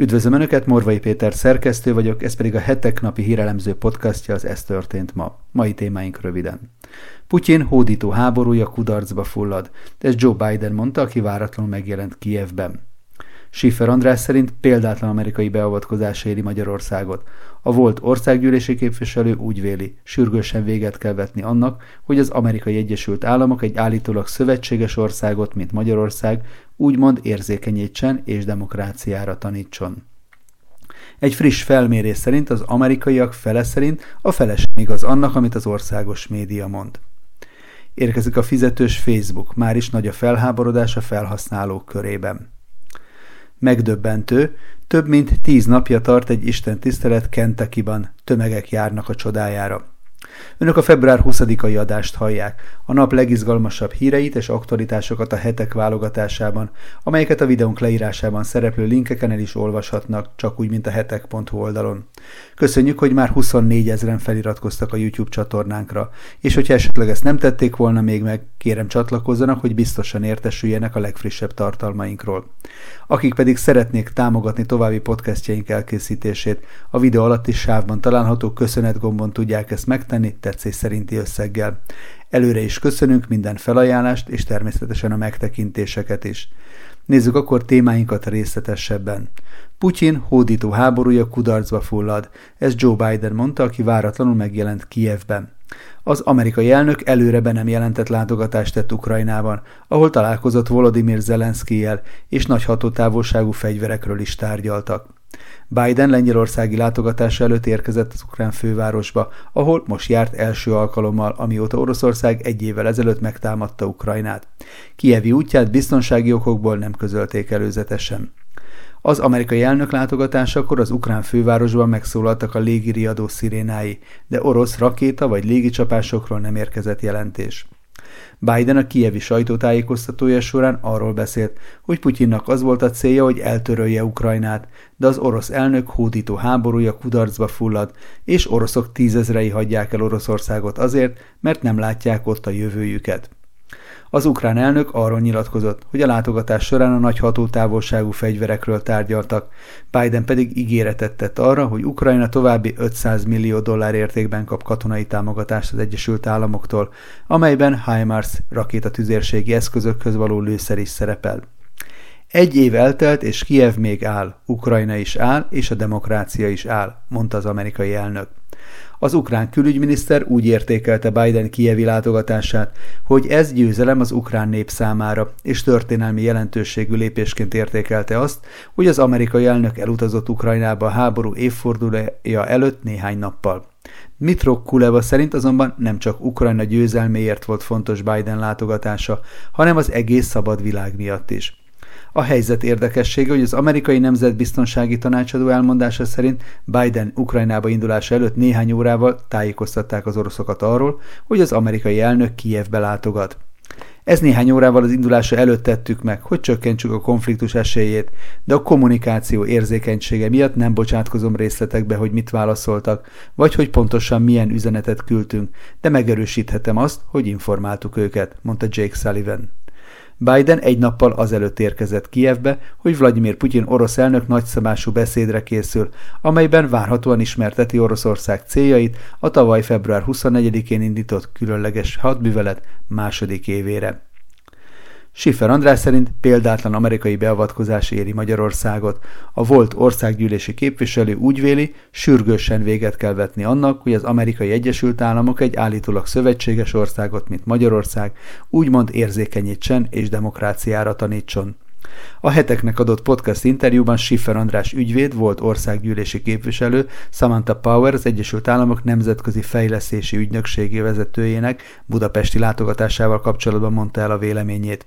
Üdvözlöm Önöket, Morvai Péter szerkesztő vagyok, ez pedig a hetek napi hírelemző podcastja, az Ez történt ma. Mai témáink röviden. Putyin hódító háborúja kudarcba fullad, ez Joe Biden mondta, aki váratlanul megjelent Kijevben. Schiffer András szerint példátlan amerikai beavatkozás éri Magyarországot. A volt országgyűlési képviselő úgy véli, sürgősen véget kell vetni annak, hogy az amerikai Egyesült Államok egy állítólag szövetséges országot, mint Magyarország, úgymond érzékenyítsen és demokráciára tanítson. Egy friss felmérés szerint az amerikaiak fele szerint a feles igaz annak, amit az országos média mond. Érkezik a fizetős Facebook, már is nagy a felháborodás a felhasználók körében. Megdöbbentő, több mint tíz napja tart egy Isten tisztelet Kentucky-ban, tömegek járnak a csodájára. Önök a február 20-ai adást hallják, a nap legizgalmasabb híreit és aktualitásokat a hetek válogatásában, amelyeket a videónk leírásában szereplő linkeken el is olvashatnak, csak úgy, mint a hetek.hu oldalon. Köszönjük, hogy már 24 ezeren feliratkoztak a YouTube csatornánkra, és hogyha esetleg ezt nem tették volna még meg, kérem csatlakozzanak, hogy biztosan értesüljenek a legfrissebb tartalmainkról. Akik pedig szeretnék támogatni további podcastjaink elkészítését, a videó alatti sávban található köszönet gombon tudják ezt megtenni tetszés szerinti összeggel. Előre is köszönünk minden felajánlást és természetesen a megtekintéseket is. Nézzük akkor témáinkat részletesebben. Putyin hódító háborúja kudarcba fullad, ez Joe Biden mondta, aki váratlanul megjelent Kijevben. Az amerikai elnök előre be nem jelentett látogatást tett Ukrajnában, ahol találkozott Volodymyr Zelenszkijel, és nagy hatótávolságú fegyverekről is tárgyaltak. Biden lengyelországi látogatása előtt érkezett az ukrán fővárosba, ahol most járt első alkalommal, amióta Oroszország egy évvel ezelőtt megtámadta Ukrajnát. Kievi útját biztonsági okokból nem közölték előzetesen. Az amerikai elnök látogatásakor az ukrán fővárosban megszólaltak a légiriadó szirénái, de orosz rakéta vagy légicsapásokról nem érkezett jelentés. Biden a kievi sajtótájékoztatója során arról beszélt, hogy Putyinnak az volt a célja, hogy eltörölje Ukrajnát, de az orosz elnök hódító háborúja kudarcba fullad, és oroszok tízezrei hagyják el Oroszországot azért, mert nem látják ott a jövőjüket. Az ukrán elnök arról nyilatkozott, hogy a látogatás során a nagy hatótávolságú fegyverekről tárgyaltak, Biden pedig ígéretet tett arra, hogy Ukrajna további 500 millió dollár értékben kap katonai támogatást az Egyesült Államoktól, amelyben HIMARS rakétatüzérségi eszközökhöz való lőszer is szerepel. Egy év eltelt, és Kiev még áll, Ukrajna is áll, és a demokrácia is áll, mondta az amerikai elnök. Az ukrán külügyminiszter úgy értékelte Biden kievi látogatását, hogy ez győzelem az ukrán nép számára, és történelmi jelentőségű lépésként értékelte azt, hogy az amerikai elnök elutazott Ukrajnába a háború évfordulója előtt néhány nappal. Mitro Kuleva szerint azonban nem csak Ukrajna győzelméért volt fontos Biden látogatása, hanem az egész szabad világ miatt is. A helyzet érdekessége, hogy az amerikai nemzetbiztonsági tanácsadó elmondása szerint Biden Ukrajnába indulása előtt néhány órával tájékoztatták az oroszokat arról, hogy az amerikai elnök Kijevbe látogat. Ez néhány órával az indulása előtt tettük meg, hogy csökkentsük a konfliktus esélyét, de a kommunikáció érzékenysége miatt nem bocsátkozom részletekbe, hogy mit válaszoltak, vagy hogy pontosan milyen üzenetet küldtünk, de megerősíthetem azt, hogy informáltuk őket, mondta Jake Sullivan. Biden egy nappal azelőtt érkezett Kijevbe, hogy Vladimir Putyin orosz elnök nagyszabású beszédre készül, amelyben várhatóan ismerteti Oroszország céljait a tavaly február 24-én indított különleges hadművelet második évére. Schiffer András szerint példátlan amerikai beavatkozás éri Magyarországot. A volt országgyűlési képviselő úgy véli, sürgősen véget kell vetni annak, hogy az amerikai Egyesült Államok egy állítólag szövetséges országot, mint Magyarország, úgymond érzékenyítsen és demokráciára tanítson. A heteknek adott podcast interjúban Schiffer András ügyvéd volt országgyűlési képviselő, Samantha Power az Egyesült Államok Nemzetközi Fejlesztési Ügynökségi vezetőjének budapesti látogatásával kapcsolatban mondta el a véleményét.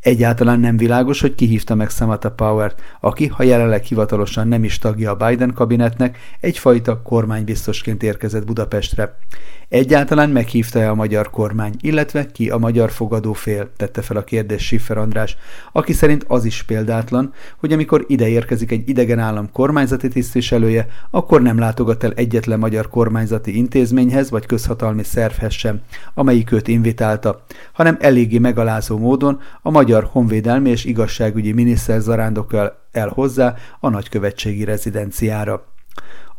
Egyáltalán nem világos, hogy kihívta meg Samantha Power-t, aki, ha jelenleg hivatalosan nem is tagja a Biden kabinetnek, egyfajta kormánybiztosként érkezett Budapestre. Egyáltalán meghívta-e a magyar kormány, illetve ki a magyar fogadófél, tette fel a kérdés Schiffer András, aki szerint az is példátlan, hogy amikor ide érkezik egy idegen állam kormányzati tisztviselője, akkor nem látogat el egyetlen magyar kormányzati intézményhez vagy közhatalmi szervhez sem, amelyik őt invitálta, hanem eléggé megalázó módon a magyar honvédelmi és igazságügyi miniszter zarándokol el hozzá a nagykövetségi rezidenciára.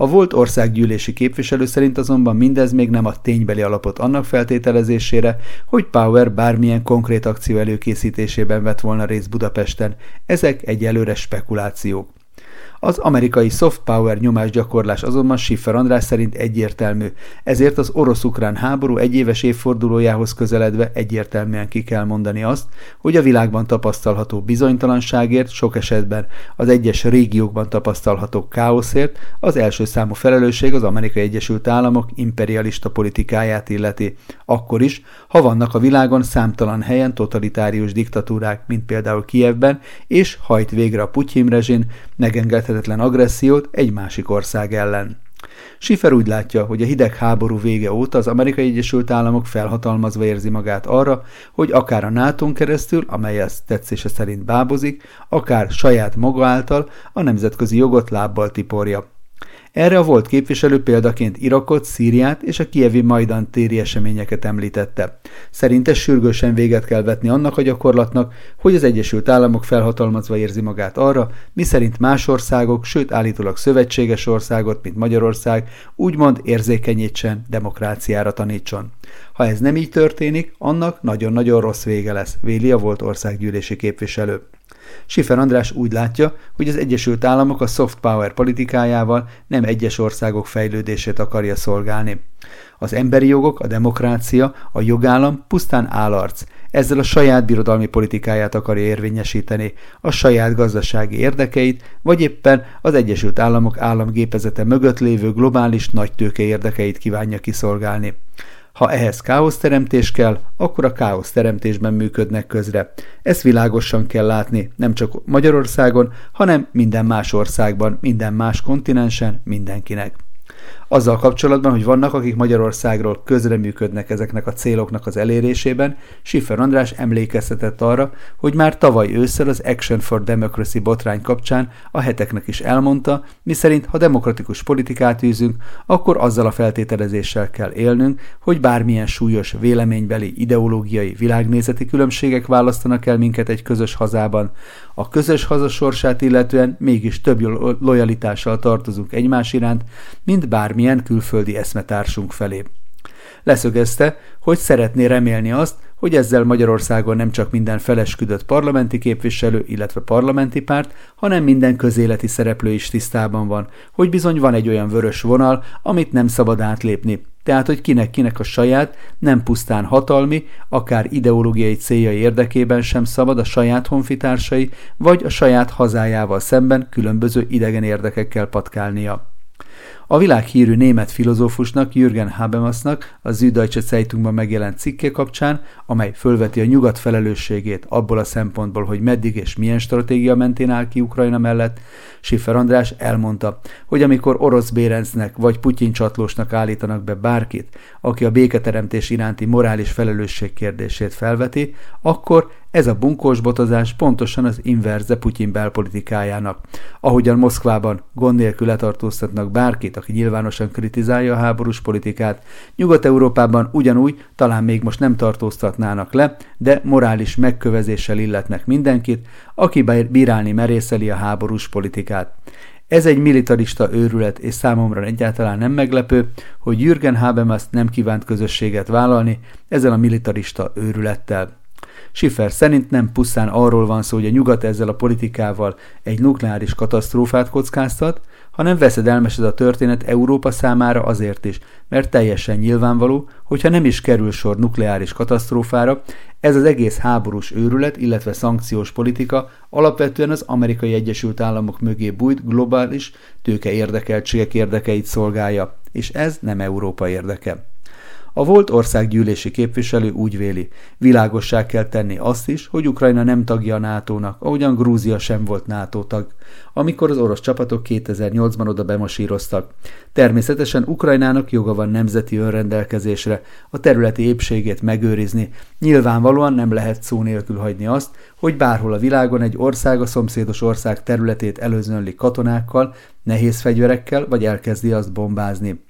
A volt országgyűlési képviselő szerint azonban mindez még nem a ténybeli alapot annak feltételezésére, hogy Power bármilyen konkrét akció előkészítésében vett volna részt Budapesten. Ezek egyelőre spekulációk. Az amerikai soft power nyomásgyakorlás azonban Schiffer András szerint egyértelmű, ezért az orosz-ukrán háború egyéves évfordulójához közeledve egyértelműen ki kell mondani azt, hogy a világban tapasztalható bizonytalanságért, sok esetben az egyes régiókban tapasztalható káoszért az első számú felelősség az Amerikai Egyesült Államok imperialista politikáját illeti. Akkor is, ha vannak a világon számtalan helyen totalitárius diktatúrák, mint például Kievben, és hajt végre a Putyin rezsin, megengedhetetlen agressziót egy másik ország ellen. Schiffer úgy látja, hogy a hidegháború vége óta az Amerikai Egyesült Államok felhatalmazva érzi magát arra, hogy akár a nato keresztül, amely ezt tetszése szerint bábozik, akár saját maga által a nemzetközi jogot lábbal tiporja. Erre a volt képviselő példaként Irakot, Szíriát és a kievi Majdan téri eseményeket említette. Szerinte sürgősen véget kell vetni annak a gyakorlatnak, hogy az Egyesült Államok felhatalmazva érzi magát arra, miszerint más országok, sőt állítólag szövetséges országot, mint Magyarország, úgymond érzékenyítsen, demokráciára tanítson. Ha ez nem így történik, annak nagyon-nagyon rossz vége lesz, véli a volt országgyűlési képviselő. Sifer András úgy látja, hogy az Egyesült Államok a soft power politikájával nem egyes országok fejlődését akarja szolgálni. Az emberi jogok, a demokrácia, a jogállam pusztán állarc, ezzel a saját birodalmi politikáját akarja érvényesíteni, a saját gazdasági érdekeit, vagy éppen az Egyesült Államok államgépezete mögött lévő globális nagytőke érdekeit kívánja kiszolgálni. Ha ehhez káoszteremtés kell, akkor a káoszteremtésben működnek közre. Ezt világosan kell látni, nem csak Magyarországon, hanem minden más országban, minden más kontinensen, mindenkinek azzal kapcsolatban, hogy vannak, akik Magyarországról közreműködnek ezeknek a céloknak az elérésében, Schiffer András emlékeztetett arra, hogy már tavaly ősszel az Action for Democracy botrány kapcsán a heteknek is elmondta, miszerint ha demokratikus politikát űzünk, akkor azzal a feltételezéssel kell élnünk, hogy bármilyen súlyos véleménybeli, ideológiai, világnézeti különbségek választanak el minket egy közös hazában, a közös hazasorsát illetően mégis több lojalitással tartozunk egymás iránt, mint bármilyen külföldi eszmetársunk felé. Leszögezte, hogy szeretné remélni azt, hogy ezzel Magyarországon nem csak minden felesküdött parlamenti képviselő, illetve parlamenti párt, hanem minden közéleti szereplő is tisztában van, hogy bizony van egy olyan vörös vonal, amit nem szabad átlépni, tehát hogy kinek-kinek a saját, nem pusztán hatalmi, akár ideológiai céljai érdekében sem szabad a saját honfitársai, vagy a saját hazájával szemben különböző idegen érdekekkel patkálnia. A világhírű német filozófusnak, Jürgen Habermasnak a Süddeutsche Zeitungban megjelent cikke kapcsán, amely fölveti a nyugat felelősségét abból a szempontból, hogy meddig és milyen stratégia mentén áll ki Ukrajna mellett, Schiffer András elmondta, hogy amikor orosz bérencnek vagy Putyin csatlósnak állítanak be bárkit, aki a béketeremtés iránti morális felelősség kérdését felveti, akkor ez a bunkós botozás pontosan az inverze Putyin belpolitikájának. Ahogyan Moszkvában gond nélkül letartóztatnak bárkit, aki nyilvánosan kritizálja a háborús politikát, Nyugat-Európában ugyanúgy talán még most nem tartóztatnának le, de morális megkövezéssel illetnek mindenkit, aki bírálni merészeli a háborús politikát. Ez egy militarista őrület, és számomra egyáltalán nem meglepő, hogy Jürgen Habermas nem kívánt közösséget vállalni ezzel a militarista őrülettel. Schiffer szerint nem pusztán arról van szó, hogy a nyugat ezzel a politikával egy nukleáris katasztrófát kockáztat, hanem veszedelmes ez a történet Európa számára azért is, mert teljesen nyilvánvaló, hogyha nem is kerül sor nukleáris katasztrófára, ez az egész háborús őrület, illetve szankciós politika alapvetően az amerikai Egyesült Államok mögé bújt globális tőke érdekeltségek érdekeit szolgálja, és ez nem Európa érdeke. A volt országgyűlési képviselő úgy véli, világossá kell tenni azt is, hogy Ukrajna nem tagja a NATO-nak, ahogyan Grúzia sem volt NATO tag, amikor az orosz csapatok 2008-ban oda bemasíroztak. Természetesen Ukrajnának joga van nemzeti önrendelkezésre, a területi épségét megőrizni. Nyilvánvalóan nem lehet szó nélkül hagyni azt, hogy bárhol a világon egy ország a szomszédos ország területét előzönli katonákkal, nehéz fegyverekkel, vagy elkezdi azt bombázni.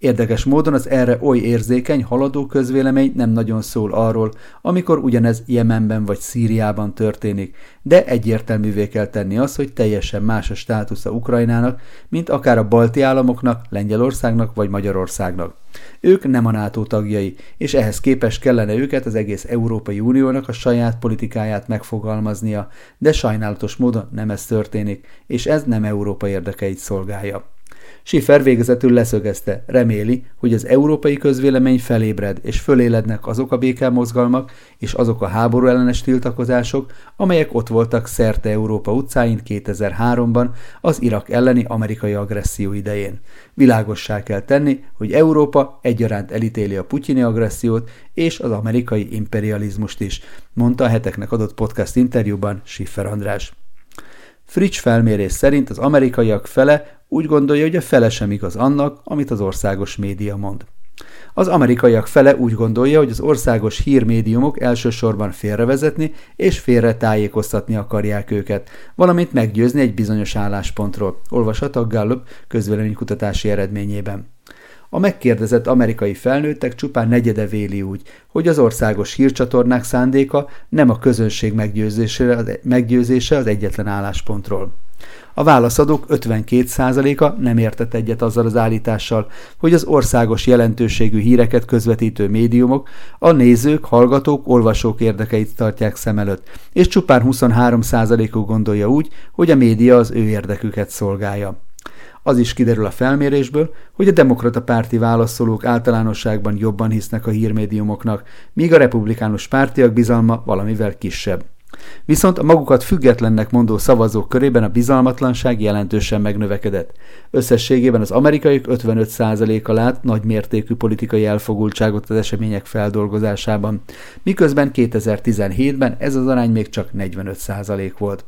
Érdekes módon az erre oly érzékeny, haladó közvélemény nem nagyon szól arról, amikor ugyanez Jemenben vagy Szíriában történik, de egyértelművé kell tenni az, hogy teljesen más a státusza Ukrajnának, mint akár a balti államoknak, Lengyelországnak vagy Magyarországnak. Ők nem a NATO tagjai, és ehhez képest kellene őket az egész Európai Uniónak a saját politikáját megfogalmaznia, de sajnálatos módon nem ez történik, és ez nem Európa érdekeit szolgálja. Schiffer végezetül leszögezte, reméli, hogy az európai közvélemény felébred, és fölélednek azok a békelmozgalmak és azok a háború ellenes tiltakozások, amelyek ott voltak szerte Európa utcáin 2003-ban az Irak elleni amerikai agresszió idején. Világossá kell tenni, hogy Európa egyaránt elítéli a putyini agressziót és az amerikai imperializmust is, mondta a heteknek adott podcast interjúban Schiffer András. Fritsch felmérés szerint az amerikaiak fele úgy gondolja, hogy a fele sem igaz annak, amit az országos média mond. Az amerikaiak fele úgy gondolja, hogy az országos hírmédiumok elsősorban félrevezetni és félre tájékoztatni akarják őket, valamint meggyőzni egy bizonyos álláspontról, olvashat a Gallup közvéleménykutatási eredményében. A megkérdezett amerikai felnőttek csupán negyede véli úgy, hogy az országos hírcsatornák szándéka nem a közönség meggyőzése az, meggyőzése az egyetlen álláspontról. A válaszadók 52%-a nem értett egyet azzal az állítással, hogy az országos jelentőségű híreket közvetítő médiumok a nézők, hallgatók, olvasók érdekeit tartják szem előtt, és csupán 23%-uk gondolja úgy, hogy a média az ő érdeküket szolgálja. Az is kiderül a felmérésből, hogy a demokrata párti válaszolók általánosságban jobban hisznek a hírmédiumoknak, míg a republikánus pártiak bizalma valamivel kisebb. Viszont a magukat függetlennek mondó szavazók körében a bizalmatlanság jelentősen megnövekedett. Összességében az amerikaiak 55%-a lát nagy mértékű politikai elfogultságot az események feldolgozásában, miközben 2017-ben ez az arány még csak 45% volt.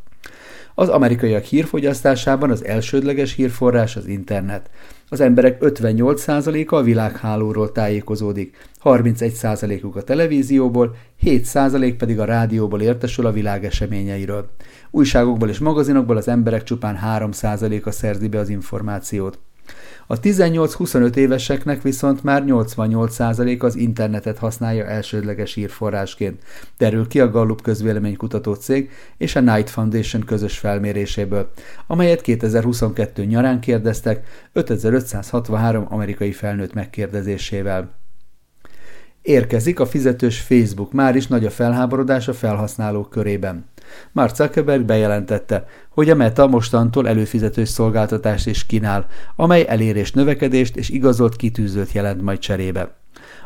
Az amerikaiak hírfogyasztásában az elsődleges hírforrás az internet. Az emberek 58%-a a világhálóról tájékozódik, 31%-uk a televízióból, 7% pedig a rádióból értesül a világ eseményeiről. Újságokból és magazinokból az emberek csupán 3%-a szerzi be az információt. A 18-25 éveseknek viszont már 88% az internetet használja elsődleges írforrásként, derül ki a Gallup közvéleménykutató cég és a Knight Foundation közös felméréséből, amelyet 2022 nyarán kérdeztek 5563 amerikai felnőtt megkérdezésével. Érkezik a fizetős Facebook, már is nagy a felháborodás a felhasználók körében. Mark Zuckerberg bejelentette, hogy a Meta mostantól előfizetős szolgáltatást is kínál, amely elérés növekedést és igazolt kitűzőt jelent majd cserébe.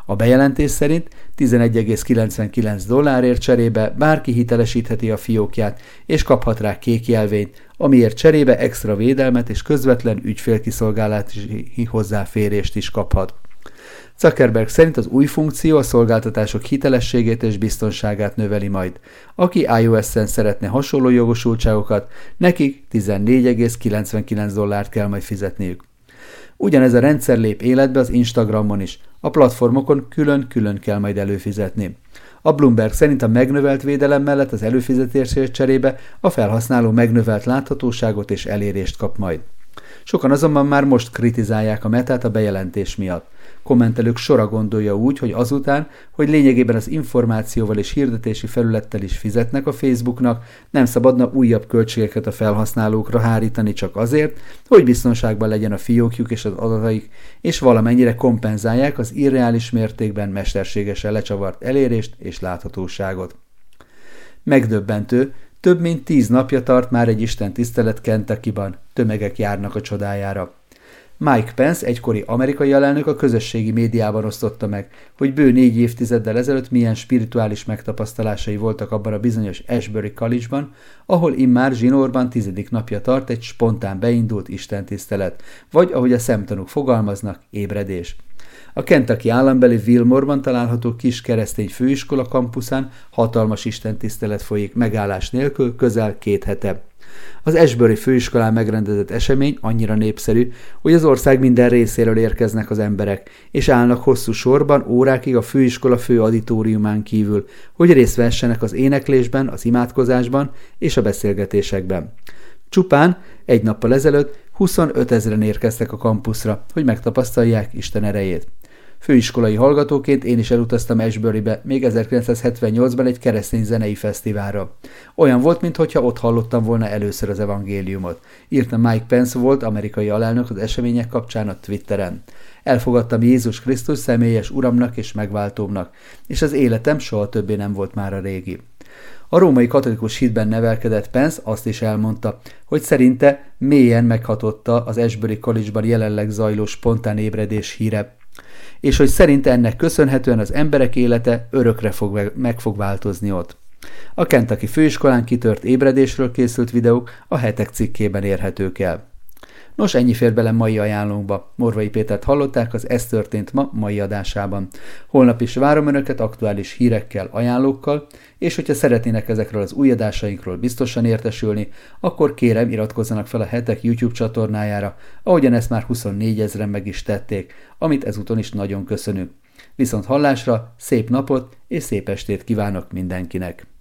A bejelentés szerint 11,99 dollárért cserébe bárki hitelesítheti a fiókját, és kaphat rá kék jelvényt, amiért cserébe extra védelmet és közvetlen ügyfélkiszolgálási hozzáférést is kaphat. Zuckerberg szerint az új funkció a szolgáltatások hitelességét és biztonságát növeli majd. Aki iOS-en szeretne hasonló jogosultságokat, nekik 14,99 dollárt kell majd fizetniük. Ugyanez a rendszer lép életbe az Instagramon is. A platformokon külön-külön kell majd előfizetni. A Bloomberg szerint a megnövelt védelem mellett az előfizetésért cserébe a felhasználó megnövelt láthatóságot és elérést kap majd. Sokan azonban már most kritizálják a metát a bejelentés miatt. Kommentelők sora gondolja úgy, hogy azután, hogy lényegében az információval és hirdetési felülettel is fizetnek a Facebooknak, nem szabadna újabb költségeket a felhasználókra hárítani csak azért, hogy biztonságban legyen a fiókjuk és az adataik, és valamennyire kompenzálják az irreális mértékben mesterségesen lecsavart elérést és láthatóságot. Megdöbbentő, több mint tíz napja tart már egy Isten tisztelet Kentucky-ban, tömegek járnak a csodájára. Mike Pence, egykori amerikai alelnök a közösségi médiában osztotta meg, hogy bő négy évtizeddel ezelőtt milyen spirituális megtapasztalásai voltak abban a bizonyos Ashbury College-ban, ahol immár zsinórban tizedik napja tart egy spontán beindult istentisztelet, vagy ahogy a szemtanúk fogalmaznak, ébredés. A Kentucky állambeli Wilmore-ban található kis keresztény főiskola kampuszán hatalmas istentisztelet folyik megállás nélkül közel két hete. Az Esbury főiskolán megrendezett esemény annyira népszerű, hogy az ország minden részéről érkeznek az emberek, és állnak hosszú sorban órákig a főiskola fő auditoriumán kívül, hogy részt vessenek az éneklésben, az imádkozásban és a beszélgetésekben. Csupán egy nappal ezelőtt 25 ezeren érkeztek a kampuszra, hogy megtapasztalják Isten erejét. Főiskolai hallgatóként én is elutaztam Ashburybe még 1978-ban egy keresztény zenei fesztiválra. Olyan volt, mintha ott hallottam volna először az evangéliumot. Írta Mike Pence volt, amerikai alelnök az események kapcsán a Twitteren. Elfogadtam Jézus Krisztus személyes uramnak és megváltómnak, és az életem soha többé nem volt már a régi. A római katolikus hitben nevelkedett Pence azt is elmondta, hogy szerinte mélyen meghatotta az Ashbury College-ban jelenleg zajló spontán ébredés híre, és hogy szerint ennek köszönhetően az emberek élete örökre fog meg fog változni ott. A Kentucky főiskolán kitört ébredésről készült videók a hetek cikkében érhetők el. Nos, ennyi fér bele mai ajánlónkba. Morvai Pétert hallották az Ez történt ma mai adásában. Holnap is várom Önöket aktuális hírekkel, ajánlókkal, és hogyha szeretnének ezekről az új adásainkról biztosan értesülni, akkor kérem iratkozzanak fel a hetek YouTube csatornájára, ahogyan ezt már 24 ezeren meg is tették, amit ezúton is nagyon köszönünk. Viszont hallásra, szép napot és szép estét kívánok mindenkinek!